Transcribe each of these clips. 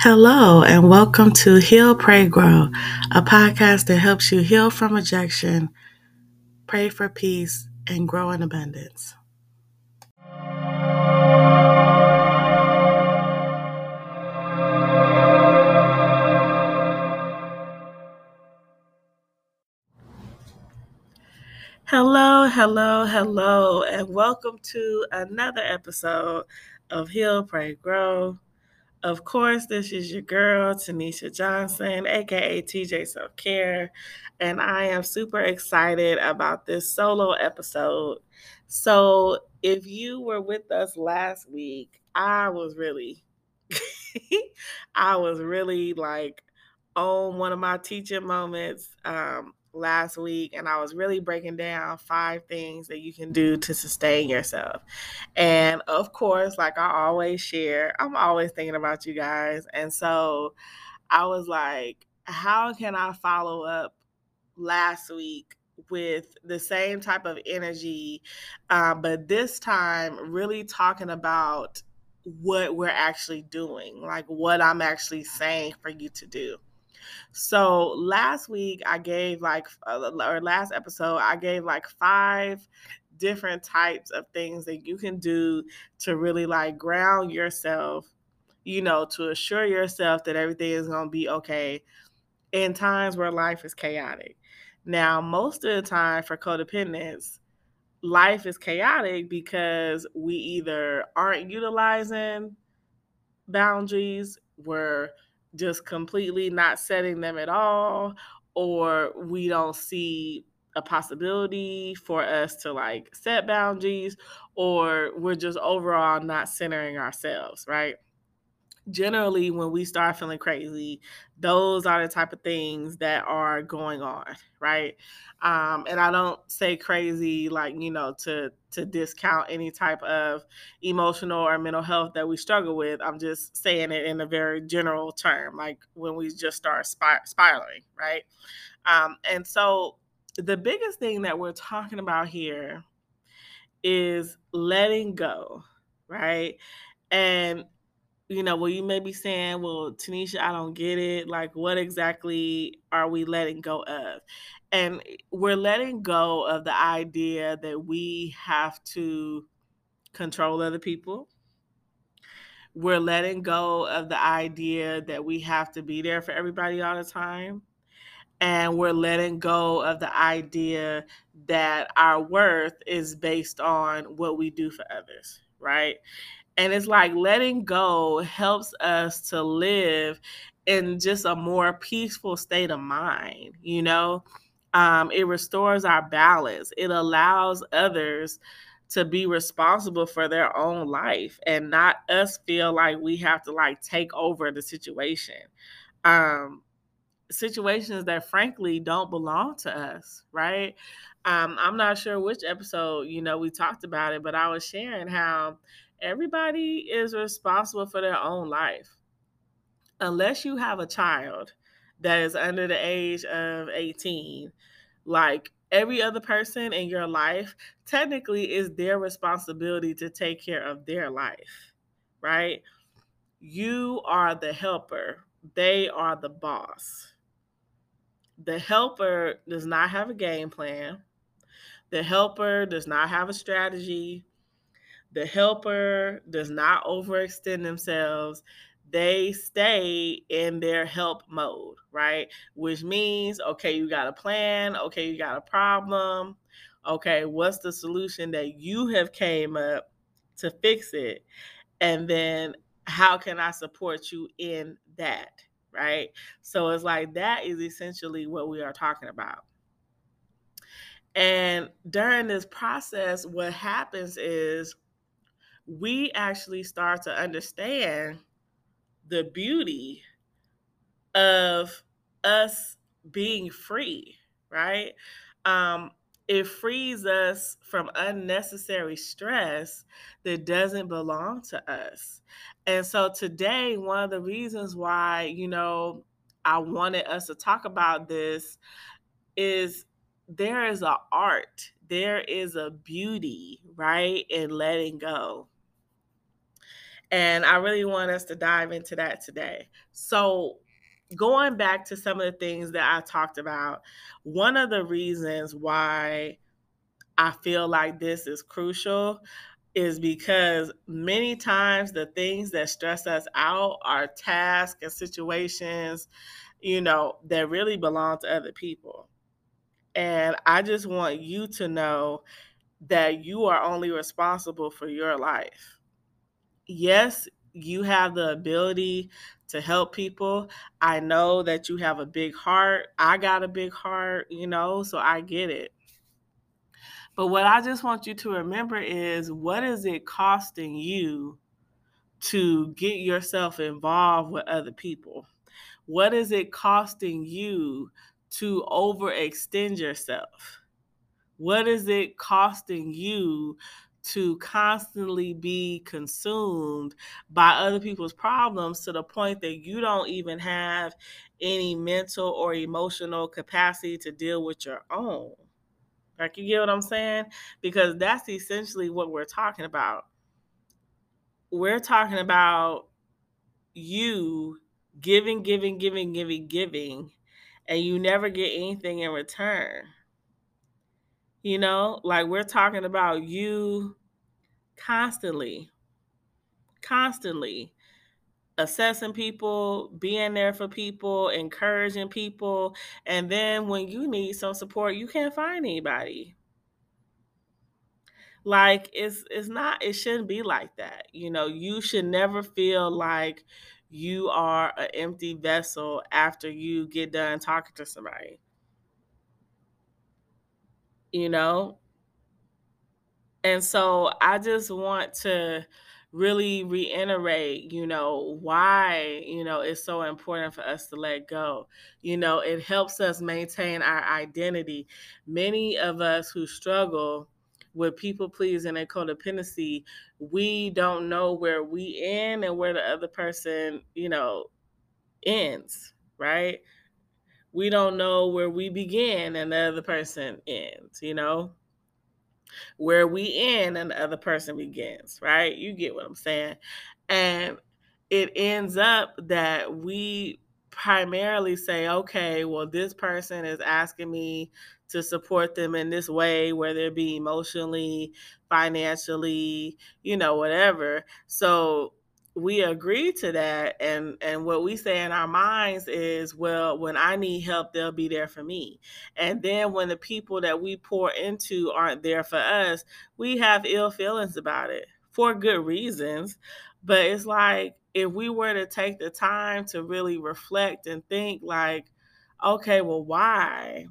Hello, and welcome to Heal, Pray, Grow, a podcast that helps you heal from rejection, pray for peace, and grow in abundance. Hello, hello, hello, and welcome to another episode of Heal, Pray, Grow. Of course, this is your girl, Taneshia Johnson, aka TJ Self Care, and I am super excited about this solo episode. So, if you were with us last week, I was really, I was really like on one of my teaching moments. Um, last week and I was really breaking down five things that you can do to sustain yourself. And of course, like I always share, I'm always thinking about you guys. And so I was like, how can I follow up last week with the same type of energy, uh, but this time really talking about what we're actually doing, like what I'm actually saying for you to do. So last week I gave like, uh, or last episode, I gave like five different types of things that you can do to really like ground yourself, you know, to assure yourself that everything is going to be okay in times where life is chaotic. Now, most of the time for codependents, life is chaotic because we either aren't utilizing boundaries, we're just completely not setting them at all or we don't see a possibility for us to like set boundaries or we're just overall not centering ourselves right generally when we start feeling crazy those are the type of things that are going on right? Um, and i don't say crazy like you know to to discount any type of emotional or mental health that we struggle with. I'm just saying it in a very general term like when we just start spir- spiraling right? Um, and so the biggest thing that we're talking about here is letting go right? And you know, well, you may be saying, well, Taneshia, I don't get it. Like, what exactly are we letting go of? And eh, we're letting go of the idea that we have to control other people. We're letting go of the idea that we have to be there for everybody all the time. And we're letting go of the idea that our worth is based on what we do for others, right? And it's like letting go helps us to live in just a more peaceful state of mind, you know? Um, it restores our balance. It allows others to be responsible for their own life and not us feel like we have to like take over the situation. Um, situations that frankly don't belong to us, right? Um, I'm not sure which episode, you know, we talked about it, but I was sharing how everybody is responsible for their own life. Unless you have a child that is under the age of 18, like every other person in your life, technically is their responsibility to take care of their life, right? You are the helper, they are the boss. The helper does not have a game plan. The helper does not have a strategy. The helper does not overextend themselves. They stay in their help mode, right? Which means, okay, you got a plan. Okay, you got a problem. Okay, what's the solution that you have came up to fix it? And then how can I support you in that? Right. So it's like that is essentially what we are talking about. And during this process, what happens is we actually start to understand the beauty of us being free, right? Um, it frees us from unnecessary stress that doesn't belong to us. And so today, one of the reasons why, you know, I wanted us to talk about this is there is a art, there is a beauty, right, in letting go. And I really want us to dive into that today. So, going back to some of the things that I talked about, one of the reasons why I feel like this is crucial is because many times the things that stress us out are tasks and situations, you know, that really belong to other people. And I just want you to know that you are only responsible for your life. Yes, you have the ability to help people. I know that you have a big heart. I got a big heart, you know, so I get it. But what I just want you to remember is what is it costing you to get yourself involved with other people? What is it costing you to overextend yourself? What is it costing you to constantly be consumed by other people's problems to the point that you don't even have any mental or emotional capacity to deal with your own. Like, you get what I'm saying? Because that's essentially what we're talking about. We're talking about you giving, giving, giving, giving, giving, and you never get anything in return. You know, like we're talking about you constantly, constantly assessing people, being there for people, encouraging people. And then when you need some support, you can't find anybody. Like it's it's not it shouldn't be like that. You know, you should never feel like you are an empty vessel after you get done talking to somebody. You know, and so I just want to really reiterate, you know, why, you know, it's so important for us to let go. You know, it helps us maintain our identity. Many of us who struggle with people pleasing and codependency, we don't know where we end and where the other person, you know, ends, right? We don't know where we begin and the other person ends, you know? where we end and the other person begins, right? You get what I'm saying. And it ends up that we primarily say, okay, well, this person is asking me to support them in this way, whether it be emotionally, financially, you know, whatever. So we agree to that and and what we say in our minds is well when i need help they'll be there for me. And then when the people that we pour into aren't there for us we have ill feelings about it for good reasons. But it's like if we were to take the time to really reflect and think like okay well why?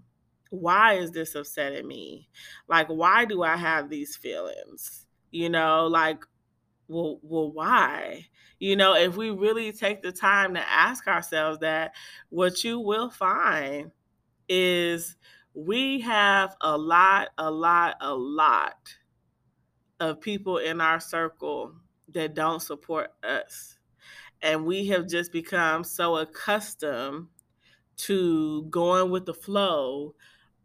Why is this upsetting me? Like why do i have these feelings? You know like well well why you know if we really take the time to ask ourselves that what you will find is we have a lot a lot a lot of people in our circle that don't support us. And we have just become so accustomed to going with the flow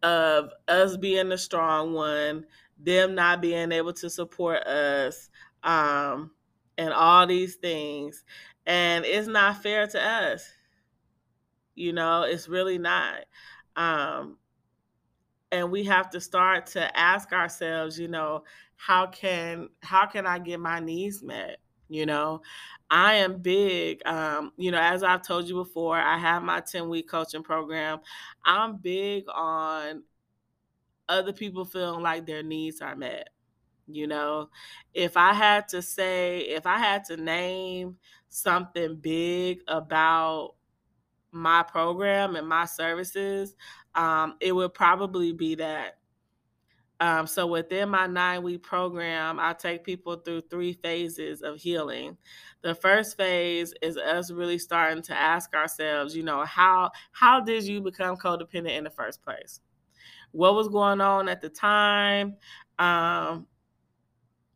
of us being the strong one them not being able to support us um, and all these things. And it's not fair to us. You know, it's really not. Um, and we have to start to ask ourselves, you know, how can how can I get my needs met? You know, I am big. Um, you know, as I've told you before, I have my 10 week coaching program. I'm big on other people feeling like their needs are met. You know, if I had to say, if I had to name something big about my program and my services, um, it would probably be that. Um, so within my nine week program, I take people through three phases of healing. The first phase is us really starting to ask ourselves, you know, how how did you become codependent in the first place? What was going on at the time? Um,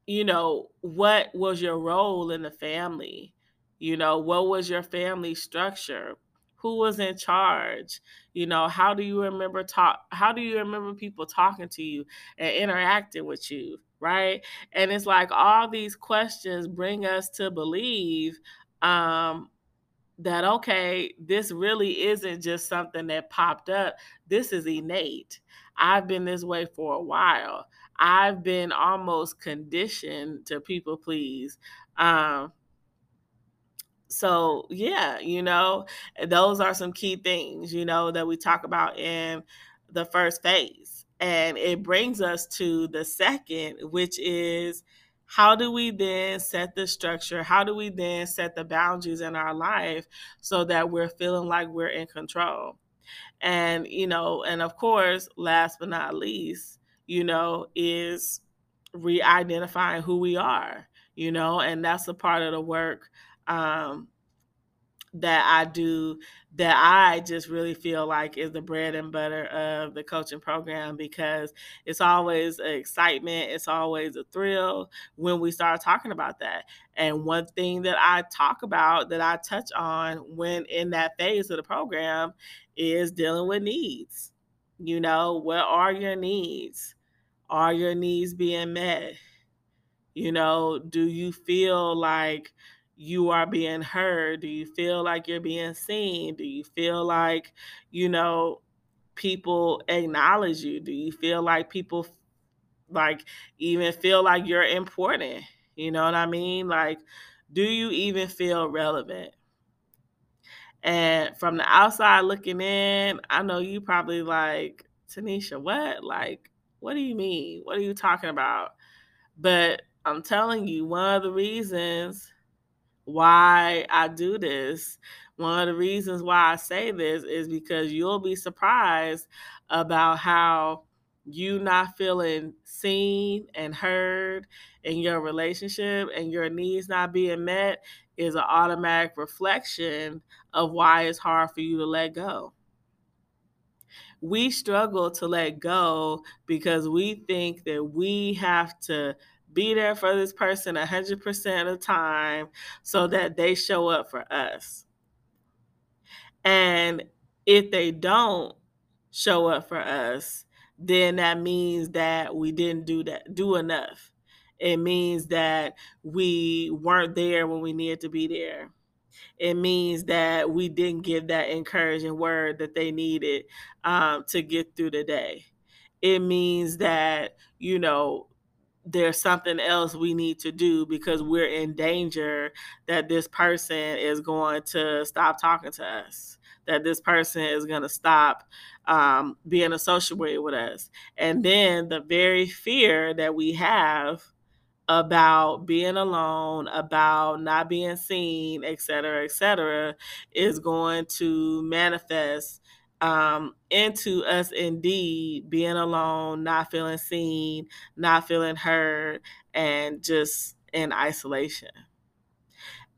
you know, what was your role in the family? You know, what was your family structure? Who was in charge? You know, how do you remember talk how do you remember people talking to you and interacting with you? right? And it's like all these questions bring us to believe um, that, okay, this really isn't just something that popped up. This is innate. I've been this way for a while. I've been almost conditioned to people please. Um, so yeah, you know, those are some key things, you know, that we talk about in the first phase. And it brings us to the second, which is how do we then set the structure? How do we then set the boundaries in our life so that we're feeling like we're in control? And, you know, and of course, last but not least, you know, is re identifying who we are, you know, and that's a part of the work um, that I do that I just really feel like is the bread and butter of the coaching program because it's always excitement, it's always a thrill when we start talking about that. And one thing that I talk about that I touch on when in that phase of the program is dealing with needs. You know, what are your needs? Are your needs being met? You know, do you feel like you are being heard? Do you feel like you're being seen? Do you feel like, you know, people acknowledge you? Do you feel like people like even feel like you're important? You know what I mean? Like, do you even feel relevant? And from the outside looking in, I know you probably like, Taneshia, what? Like, what do you mean? What are you talking about? But I'm telling you, one of the reasons why I do this, one of the reasons why I say this is because you'll be surprised about how you not feeling seen and heard in your relationship and your needs not being met is an automatic reflection of why it's hard for you to let go. We struggle to let go because we think that we have to be there for this person 100% of the time so that they show up for us. And if they don't show up for us, then that means that we didn't do that do enough. It means that we weren't there when we needed to be there. It means that we didn't give that encouraging word that they needed um, to get through the day. It means that, you know, there's something else we need to do because we're in danger that this person is going to stop talking to us that this person is going to stop um, being associated with us and then the very fear that we have about being alone about not being seen et cetera et cetera is going to manifest um, into us indeed being alone, not feeling seen, not feeling heard, and just in isolation.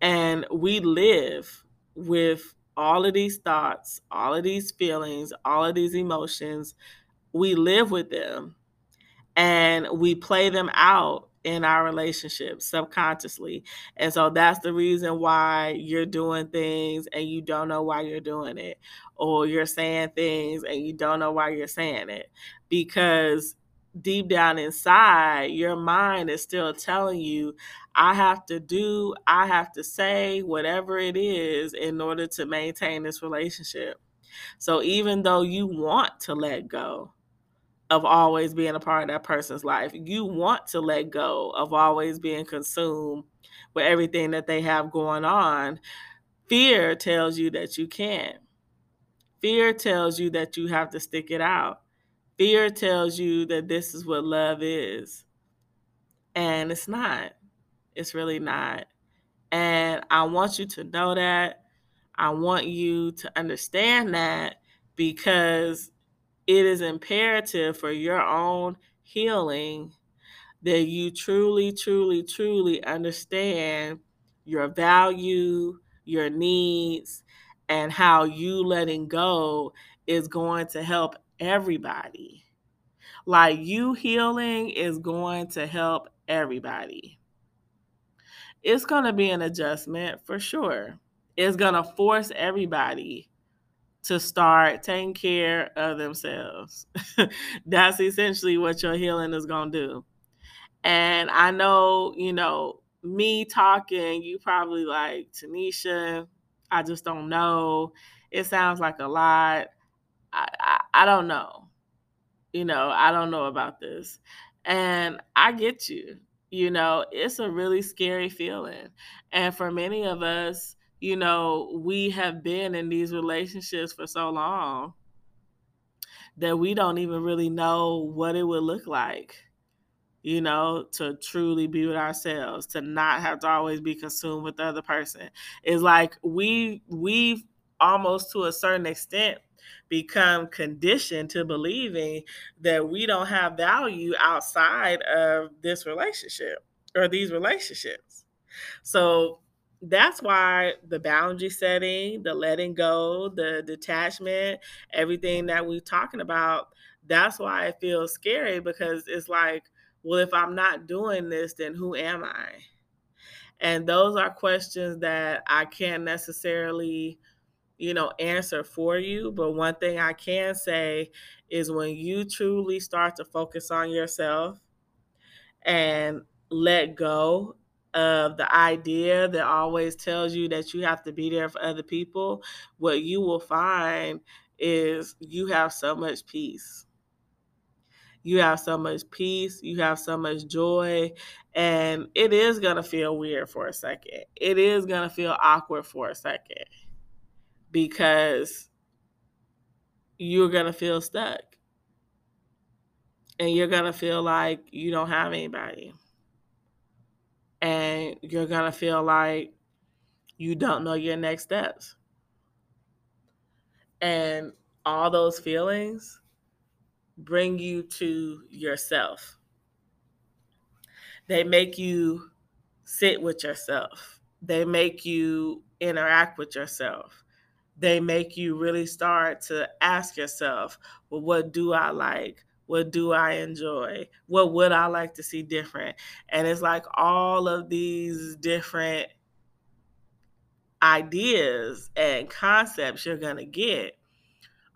And we live with all of these thoughts, all of these feelings, all of these emotions. We live with them and we play them out in our relationship subconsciously. And so that's the reason why you're doing things and you don't know why you're doing it, or you're saying things and you don't know why you're saying it. Because deep down inside, your mind is still telling you, I have to do, I have to say whatever it is in order to maintain this relationship. So even though you want to let go, of always being a part of that person's life. You want to let go of always being consumed with everything that they have going on. Fear tells you that you can't. Fear tells you that you have to stick it out. Fear tells you that this is what love is. And it's not. It's really not. And I want you to know that. I want you to understand that because it is imperative for your own healing that you truly, truly, truly understand your value, your needs, and how you letting go is going to help everybody. Like you healing is going to help everybody. It's going to be an adjustment for sure. It's going to force everybody to start taking care of themselves. That's essentially what your healing is going to do. And I know, you know, me talking, you probably like, Taneshia, I just don't know. It sounds like a lot. I, I, I don't know. You know, I don't know about this. And I get you. You know, it's a really scary feeling. And for many of us, you know, we have been in these relationships for so long that we don't even really know what it would look like you know, to truly be with ourselves, to not have to always be consumed with the other person. It's like we we've almost to a certain extent become conditioned to believing that we don't have value outside of this relationship or these relationships. So that's why the boundary setting, the letting go, the detachment, everything that we're talking about, that's why it feels scary because it's like, well, if I'm not doing this, then who am I? And those are questions that I can't necessarily, you know, answer for you. But one thing I can say is when you truly start to focus on yourself and let go of the idea that always tells you that you have to be there for other people, what you will find is you have so much peace you have so much peace, you have so much joy, and it is going to feel weird for a second. It is going to feel awkward for a second because you're going to feel stuck. And you're going to feel like you don't have anybody. And you're going to feel like you don't know your next steps. And all those feelings bring you to yourself. They make you sit with yourself. They make you interact with yourself. They make you really start to ask yourself, well, what do I like? What do I enjoy? What would I like to see different? And it's like all of these different ideas and concepts you're going to get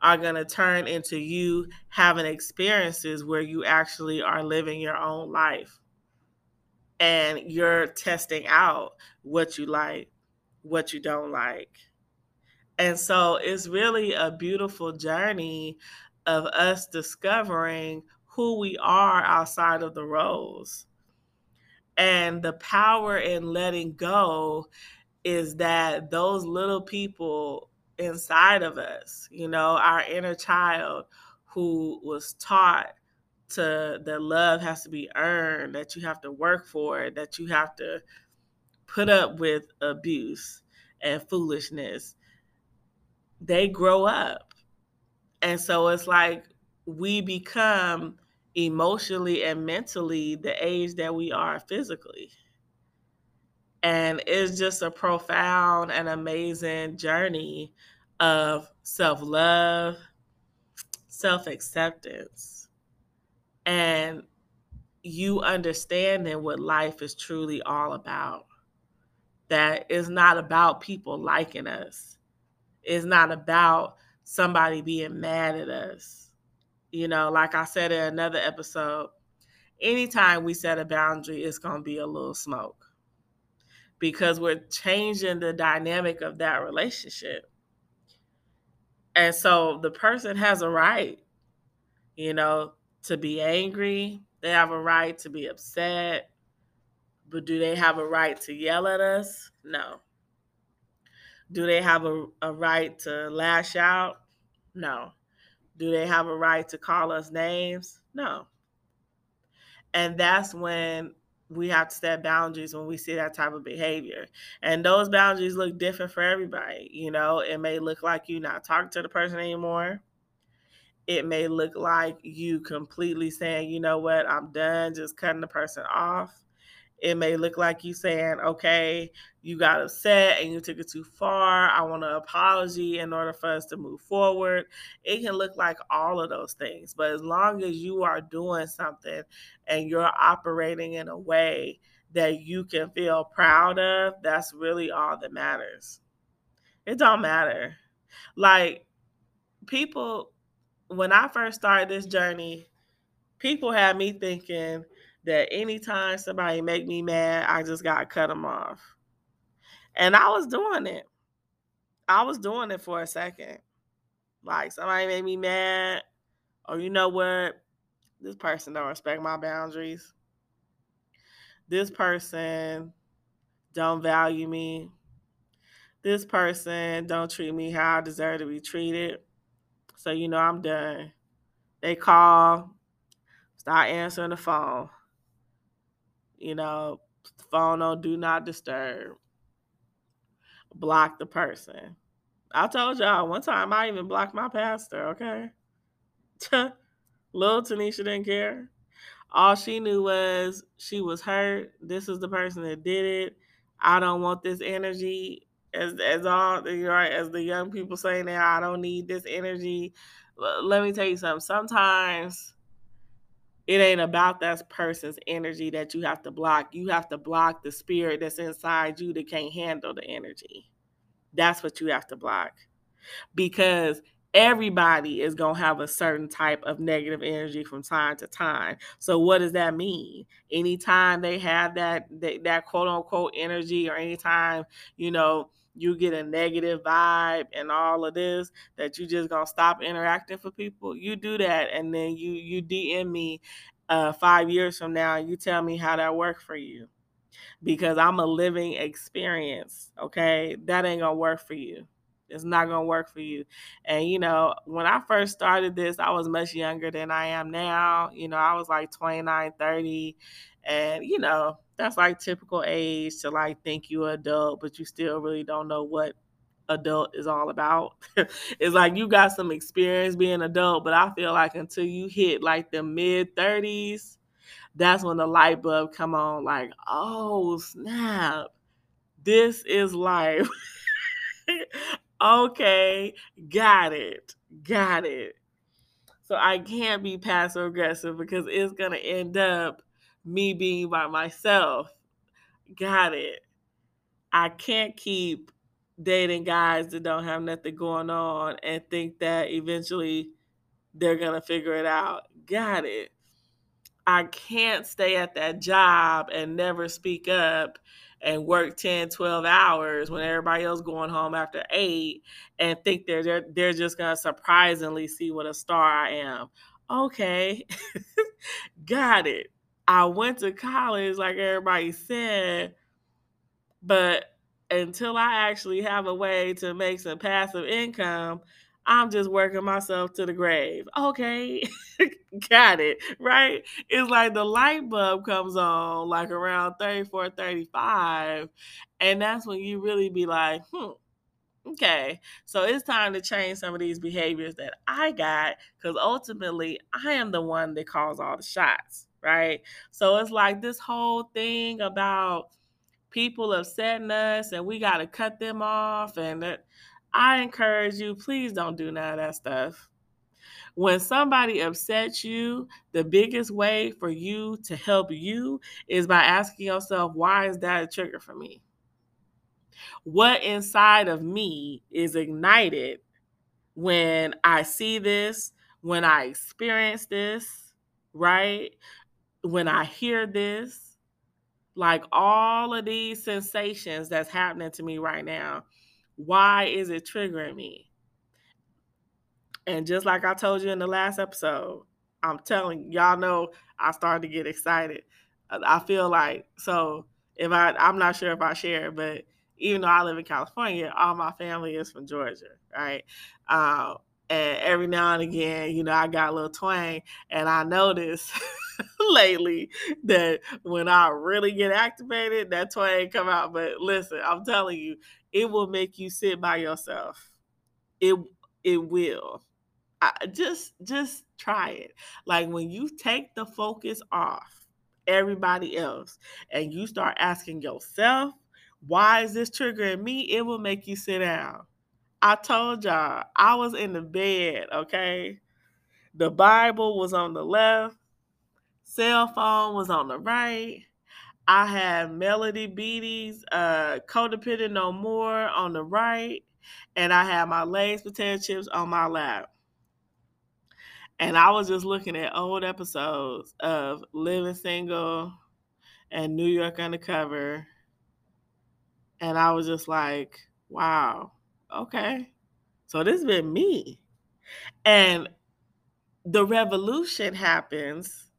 are going to turn into you having experiences where you actually are living your own life and you're testing out what you like, what you don't like. And so it's really a beautiful journey of us discovering who we are outside of the roles. And the power in letting go is that those little people inside of us, you know, our inner child who was taught to that love has to be earned, that you have to work for it, that you have to put up with abuse and foolishness. They grow up. And so it's like we become emotionally and mentally the age that we are physically. And it's just a profound and amazing journey of self love, self acceptance, and you understanding what life is truly all about. That is not about people liking us, it's not about somebody being mad at us. You know, like I said in another episode, anytime we set a boundary, it's going to be a little smoke because we're changing the dynamic of that relationship. And so the person has a right, you know, to be angry. They have a right to be upset. But do they have a right to yell at us? No. Do they have a, a right to lash out? No. Do they have a right to call us names? No. And that's when we have to set boundaries when we see that type of behavior. And those boundaries look different for everybody. You know, it may look like you not talking to the person anymore. It may look like you completely saying, you know what, I'm done, just cutting the person off. It may look like you saying, okay, you got upset and you took it too far. I want an apology in order for us to move forward. It can look like all of those things. But as long as you are doing something and you're operating in a way that you can feel proud of, that's really all that matters. It don't matter. Like people when I first started this journey, people had me thinking that anytime somebody make me mad, I just got to cut them off. And I was doing it. I was doing it for a second. Like somebody made me mad, or you know what? This person don't respect my boundaries. This person don't value me. This person don't treat me how I deserve to be treated. So you know I'm done. They call, start answering the phone. You know, phone on do not disturb. Block the person. I told y'all one time I even blocked my pastor, okay? Little Taneshia didn't care. All she knew was she was hurt. This is the person that did it. I don't want this energy. As as all right, as the young people say now, I don't need this energy. Let me tell you something. Sometimes it ain't about that person's energy that you have to block. You have to block the spirit that's inside you that can't handle the energy. That's what you have to block. Because everybody is going to have a certain type of negative energy from time to time. So what does that mean? Anytime they have that that, that quote unquote energy or anytime, you know, you get a negative vibe and all of this that you just to stop interacting for people, you do that and then you you DM me uh 5 years from now you tell me how that worked for you because I'm a living experience. Okay. That ain't to work for you. It's not to work for you. And, you know, when I first started this, I was much younger than I am now. You know, I was like 29, 30. And, you know, that's like typical age to like think you're adult, but you still really don't know what adult is all about. it's like you got some experience being adult, but I feel like until you hit like the mid 30s, that's when the light bulb come on like oh snap. This is life. Okay got it got it. So i can't be passive aggressive because it's gonna end up me being by myself got it i can't keep dating guys that don't have nothing going on and think that eventually they're gonna figure it out got it I can't stay at that job and never speak up and work 10, 12 hours when everybody else going home after eight and think they're they're, they're just gonna surprisingly see what a star I am. Okay. Got it. I went to college like everybody said, but until I actually have a way to make some passive income, I'm just working myself to the grave. Okay, got it, right? It's like the light bulb comes on like around 34, 35. And that's when you really be like, hmm, okay, so it's time to change some of these behaviors that I got because ultimately I am the one that calls all the shots, right? So it's like this whole thing about people upsetting us and we got to cut them off and that I encourage you, please don't do none of that stuff. When somebody upsets you, the biggest way for you to help you is by asking yourself, why is that a trigger for me? What inside of me is ignited when I see this, when I experience this, right? When I hear this, like all of these sensations that's happening to me right now why is it triggering me? And just like I told you in the last episode, I'm telling y'all know I started to get excited. I feel like so if I I'm not sure if I share, but even though I live in California, all my family is from Georgia, right? Um, and every now and again, you know, I got a little twang, and I notice lately that when I really get activated, that twang come out. But listen, I'm telling you, it will make you sit by yourself. It it will. I, just just try it. Like when you take the focus off everybody else and you start asking yourself, why is this triggering me? It will make you sit down. I told y'all, I was in the bed, okay? The Bible was on the left, cell phone was on the right. I had Melody Beattie's uh, Codependent No More on the right, and I had my Lay's potato chips on my lap. And I was just looking at old episodes of Living Single and New York Undercover. And I was just like, wow, okay. So this has been me. And the revolution happens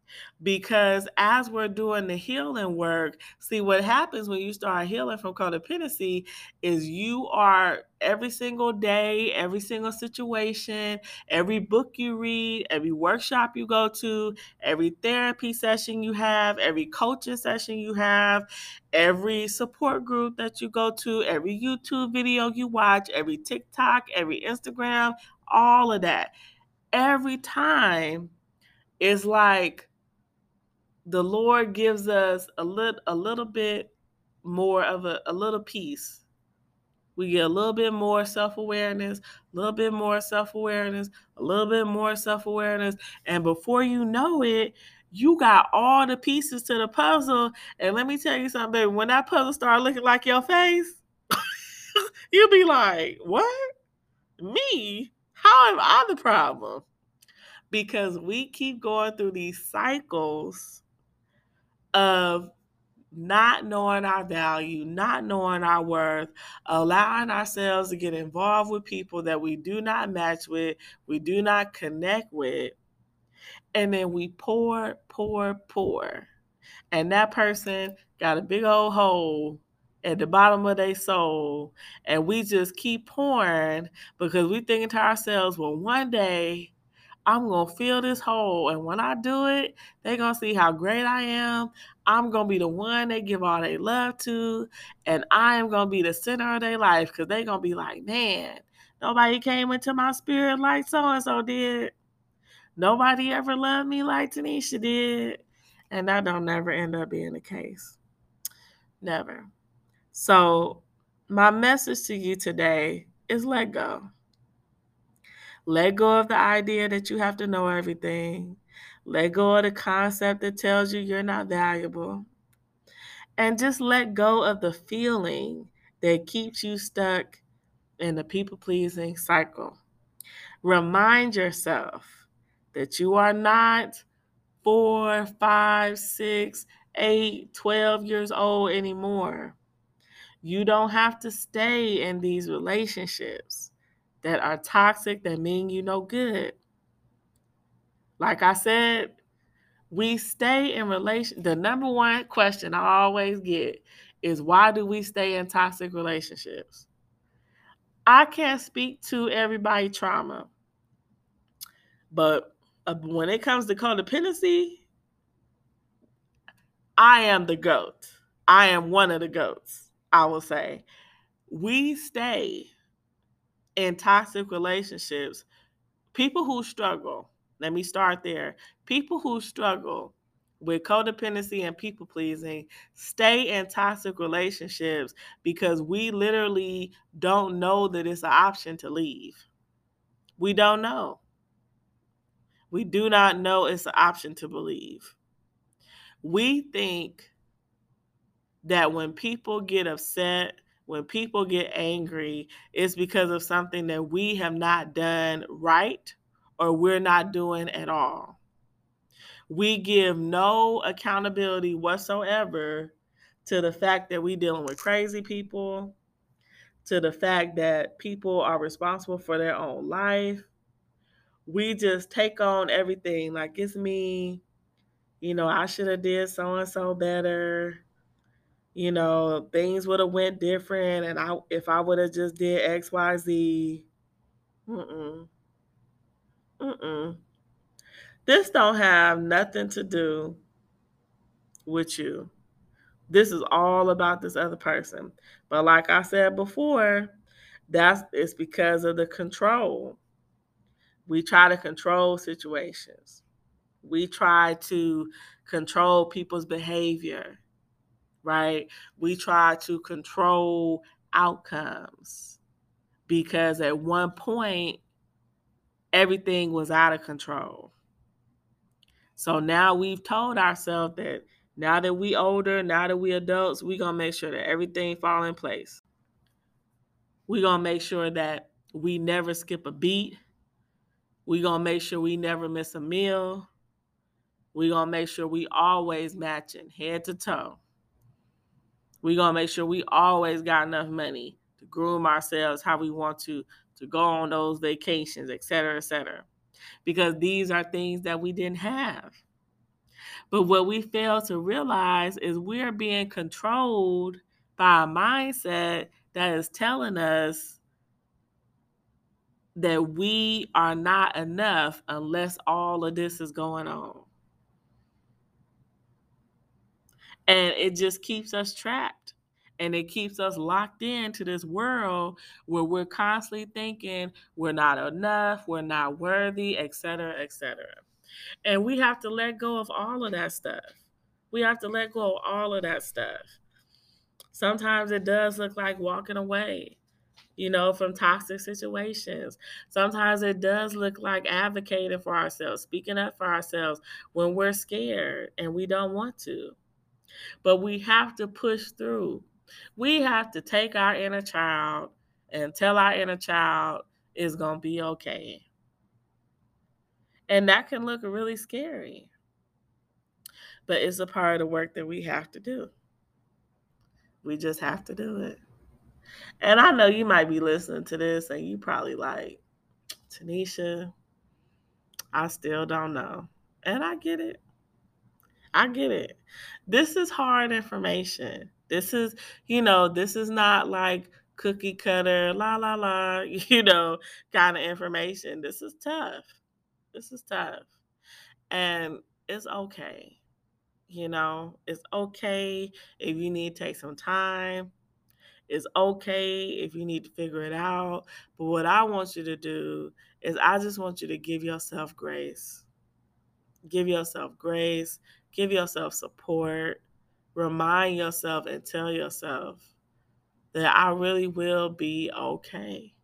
because as we're doing the healing work, see what happens when you start healing from codependency is you are every single day, every single situation, every book you read, every workshop you go to, every therapy session you have, every coaching session you have, every support group that you go to, every YouTube video you watch, every TikTok, every Instagram, all of that. Every time is like the Lord gives us a little a little bit more of a, a little piece. We get a little bit more self-awareness, a little bit more self-awareness, a little bit more self-awareness. And before you know it, you got all the pieces to the puzzle. And let me tell you something, baby. When that puzzle start looking like your face, you'll be like, what? Me? How am I the problem? Because we keep going through these cycles of not knowing our value, not knowing our worth, allowing ourselves to get involved with people that we do not match with, we do not connect with. And then we pour, pour, pour. And that person got a big old hole at the bottom of their soul. And we just keep pouring because we thinking to ourselves, well, one day I'm to fill this hole. And when I do it, they're to see how great I am. I'm to be the one they give all their love to. And I am to be the center of their life because they're to be like, man, nobody came into my spirit like so and so did. Nobody ever loved me like Taneshia did. And that don't never end up being the case. Never. So, my message to you today is let go. Let go of the idea that you have to know everything. Let go of the concept that tells you you're not valuable. And just let go of the feeling that keeps you stuck in the people pleasing cycle. Remind yourself that you are not four, five, six, eight, 12 years old anymore. You don't have to stay in these relationships that are toxic, that mean you no good. Like I said, we stay in relation. The number one question I always get is why do we stay in toxic relationships? I can't speak to everybody trauma, but uh, when it comes to codependency, I am the goat. I am one of the goats, I will say. We stay in toxic relationships, people who struggle, let me start there. People who struggle with codependency and people pleasing stay in toxic relationships because we literally don't know that it's an option to leave. We don't know. We do not know it's an option to believe. We think that when people get upset when people get angry, it's because of something that we have not done right or we're not doing at all. We give no accountability whatsoever to the fact that we're dealing with crazy people, to the fact that people are responsible for their own life. We just take on everything like it's me. You know, I should have did so and so better you know, things would have went different and I if I would have just did XYZ. Mm-mm. Mm-mm. This don't have nothing to do with you. This is all about this other person. But like I said before, that's it's because of the control. We try to control situations. We try to control people's behavior right? We try to control outcomes because at one point, everything was out of control. So now we've told ourselves that now that we older, now that we adults, we're gonna make sure that everything fall in place. We're gonna make sure that we never skip a beat. We're to make sure we never miss a meal. We're to make sure we always matching head to toe. We to make sure we always got enough money to groom ourselves how we want to, to go on those vacations, et cetera, et cetera. Because these are things that we didn't have. But what we fail to realize is we're being controlled by a mindset that is telling us that we are not enough unless all of this is going on. And it just keeps us trapped and it keeps us locked into this world where we're constantly thinking we're not enough, we're not worthy, etc., etc. And we have to let go of all of that stuff. We have to let go of all of that stuff. Sometimes it does look like walking away, you know, from toxic situations. Sometimes it does look like advocating for ourselves, speaking up for ourselves when we're scared and we don't want to. But we have to push through. We have to take our inner child and tell our inner child it's going to be okay. And that can look really scary. But it's a part of the work that we have to do. We just have to do it. And I know you might be listening to this and you probably like, Taneshia, I still don't know. And I get it. I get it. This is hard information. This is, you know, this is not like cookie cutter, la la la, you know, kind of information. This is tough. This is tough. And it's okay. You know, it's okay if you need to take some time. It's okay if you need to figure it out. But what I want you to do is, I just want you to give yourself grace. Give yourself grace. Give yourself support. Remind yourself and tell yourself that I really will be okay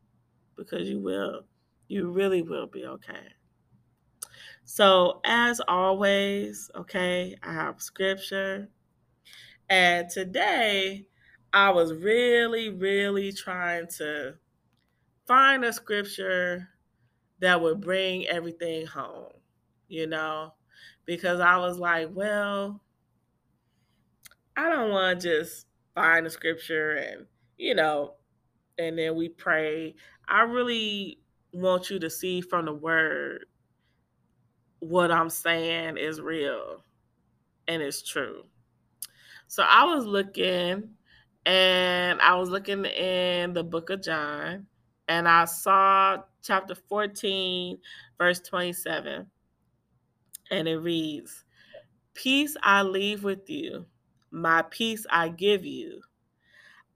because you will. You really will be okay. So, as always, okay, I have scripture. And today, I was really, really trying to find a scripture that would bring everything home, you know, because I was like, well, I don't want to just find a scripture and, you know, and then we pray. I really want you to see from the word what I'm saying is real and it's true. So I was looking and I was looking in the book of John and I saw chapter 14, verse 27. And it reads, Peace I leave with you, my peace I give you.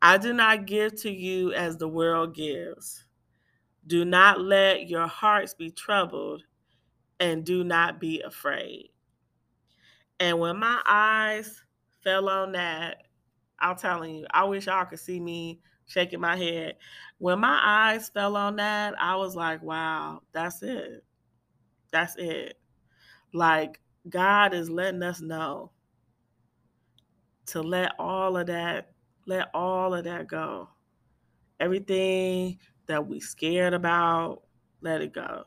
I do not give to you as the world gives. Do not let your hearts be troubled and do not be afraid. And when my eyes fell on that, I'm telling you, I wish y'all could see me shaking my head. When my eyes fell on that, I was like, wow, that's it. That's it. Like, God is letting us know to let all of that, let all of that go. Everything that we scared about, let it go.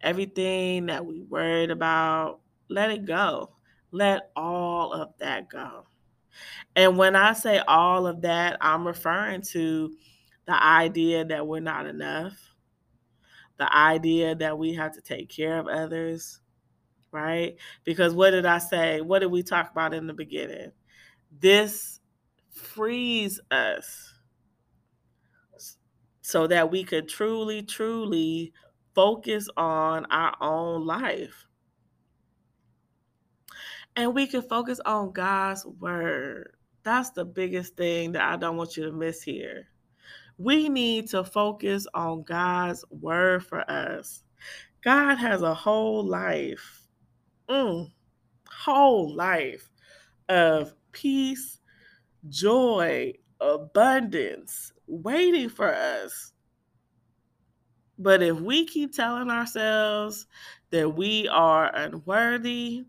Everything that we worried about, let it go. Let all of that go. And when I say all of that, I'm referring to the idea that we're not enough, the idea that we have to take care of others, right? Because what did I say? What did we talk about in the beginning? This frees us so that we could truly, truly focus on our own life. And we can focus on God's word. That's the biggest thing that I don't want you to miss here. We need to focus on God's word for us. God has a whole life, mm, whole life of peace, joy, abundance waiting for us. But if we keep telling ourselves that we are unworthy,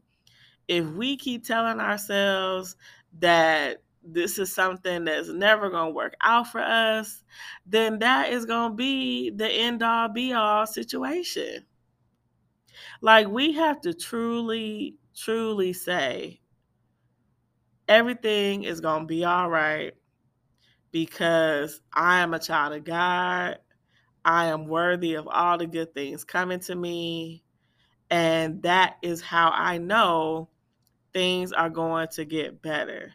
if we keep telling ourselves that this is something that's never going to work out for us, then that is going to be the end all be all situation. Like we have to truly, truly say everything is going to be all right because I am a child of God. I am worthy of all the good things coming to me. And that is how I know things are going to get better.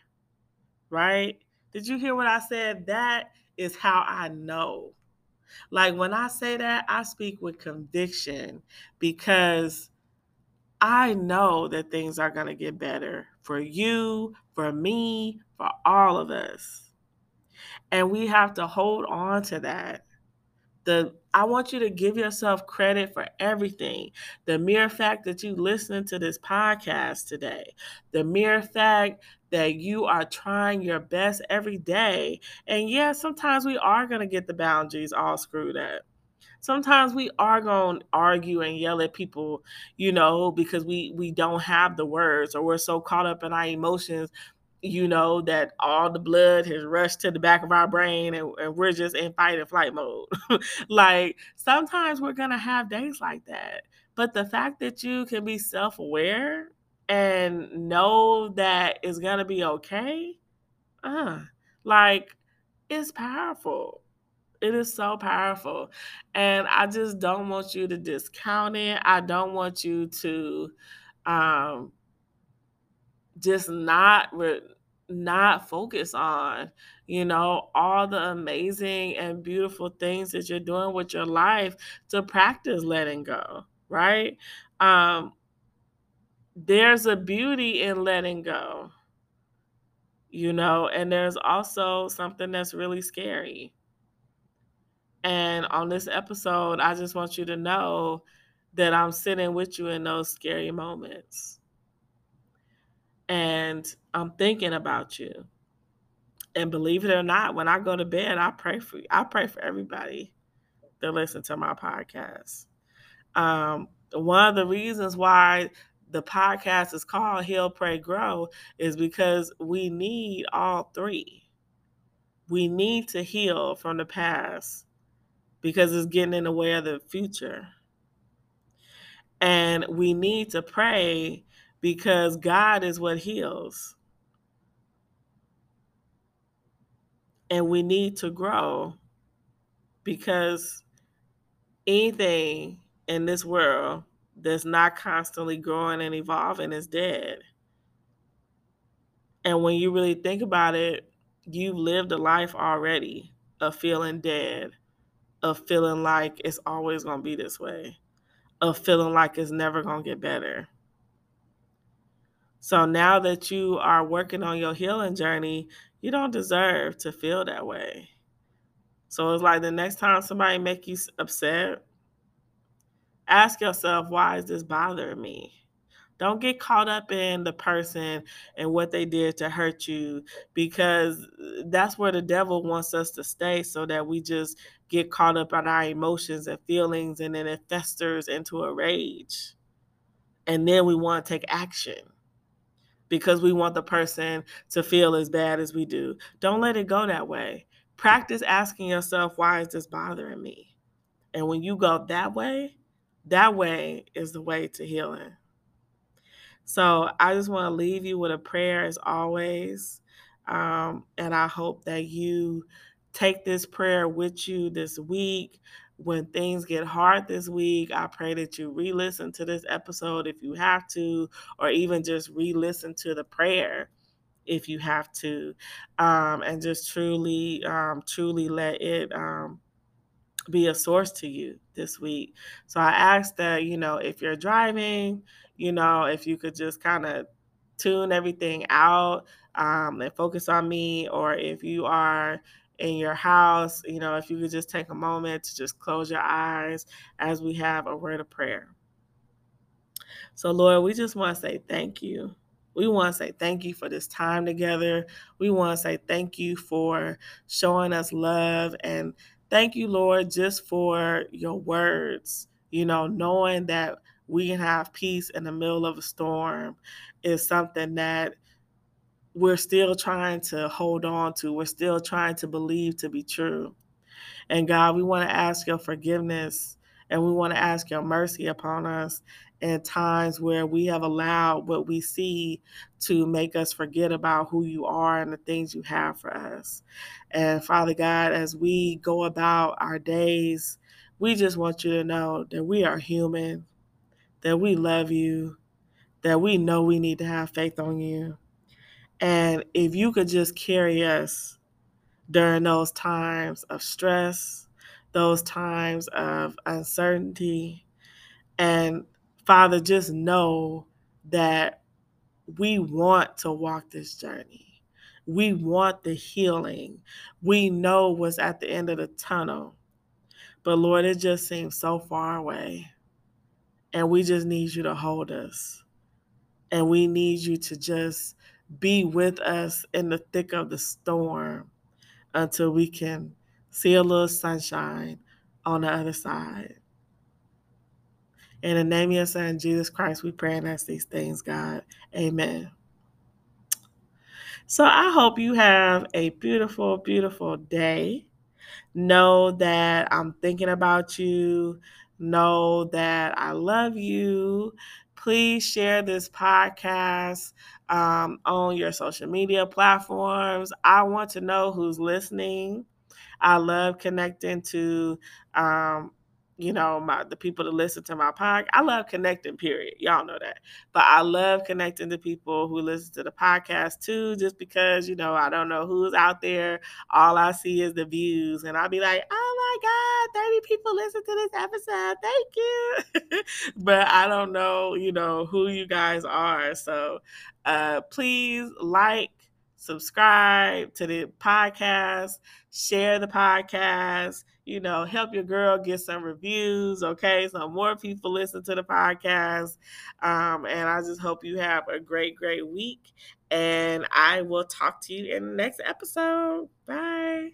Right? Did you hear what I said? That is how I know. Like when I say that, I speak with conviction because I know that things are going to get better for you, for me, for all of us. And we have to hold on to that. The I want you to give yourself credit for everything. The mere fact that you listening to this podcast today, the mere fact that you are trying your best every day. And yeah, sometimes we are going to get the boundaries all screwed up sometimes we are going to argue and yell at people you know because we we don't have the words or we're so caught up in our emotions you know, that all the blood has rushed to the back of our brain and, and we're just in fight and flight mode. like sometimes we're going to have days like that. But the fact that you can be self aware and know that it's to be okay, uh, like it's powerful. It is so powerful. And I just don't want you to discount it. I don't want you to um, just not not focus on you know all the amazing and beautiful things that you're doing with your life to practice letting go right um there's a beauty in letting go you know and there's also something that's really scary and on this episode i just want you to know that i'm sitting with you in those scary moments and I'm thinking about you. And believe it or not, when I go to bed, I pray for you. I pray for everybody that listen to my podcast. Um, one of the reasons why the podcast is called Heal, Pray, Grow is because we need all three. We need to heal from the past because it's getting in the way of the future. And we need to pray because God is what heals. And we need to grow because anything in this world that's not constantly growing and evolving is dead. And when you really think about it, you've lived a life already of feeling dead, of feeling like it's always going to be this way, of feeling like it's never going to get better. So now that you are working on your healing journey, you don't deserve to feel that way. So it's like the next time somebody make you upset, ask yourself, why is this bothering me? Don't get caught up in the person and what they did to hurt you because uh, that's where the devil wants us to stay so that we just get caught up in our emotions and feelings and then it festers into a rage. And then we want to take action because we want the person to feel as bad as we do. Don't let it go that way. Practice asking yourself, why is this bothering me? And when you go that way, that way is the way to healing. So I just want to leave you with a prayer as always. Um, and I hope that you take this prayer with you this week when things get hard this week, I pray that you re listen to this episode if you have to, or even just re listen to the prayer if you have to, um, and just truly, um, truly let it um, be a source to you this week. So I ask that, you know, if you're driving, you know, if you could just kind of tune everything out um, and focus on me, or if you are in your house, you know, if you could just take a moment to just close your eyes as we have a word of prayer. So, Lord, we just want to say thank you. We want to say thank you for this time together. We want to say thank you for showing us love. And thank you, Lord, just for your words. You know, knowing that we can have peace in the middle of a storm is something that we're still trying to hold on to. We're still trying to believe to be true. And God, we want to ask your forgiveness And we want to ask your mercy upon us in times where we have allowed what we see to make us forget about who you are and the things you have for us. And Father God, as we go about our days, we just want you to know that we are human, that we love you, that we know we need to have faith on you. And if you could just carry us during those times of stress, those times of uncertainty, and Father, just know that we want to walk this journey. We want the healing. We know what's at the end of the tunnel. But Lord, it just seems so far away. And we just need you to hold us. And we need you to just be with us in the thick of the storm until we can see a little sunshine on the other side. In the name of your son, Jesus Christ, we pray and ask these things, God. Amen. So I hope you have a beautiful, beautiful day. Know that I'm thinking about you. Know that I love you. Please share this podcast um, on your social media platforms. I want to know who's listening. I love connecting to um, you know, my the people that listen to my podcast. I love connecting, period. Y'all know that. But I love connecting to people who listen to the podcast too, just because, you know, I don't know who's out there. All I see is the views. And I'll be like, oh my God, 30 people listen to this episode. Thank you. but I don't know, you know, who you guys are. So uh please like subscribe to the podcast, share the podcast, you know, help your girl get some reviews, okay? So more people listen to the podcast. Um, and I just hope you have a great, great week. And I will talk to you in the next episode. Bye.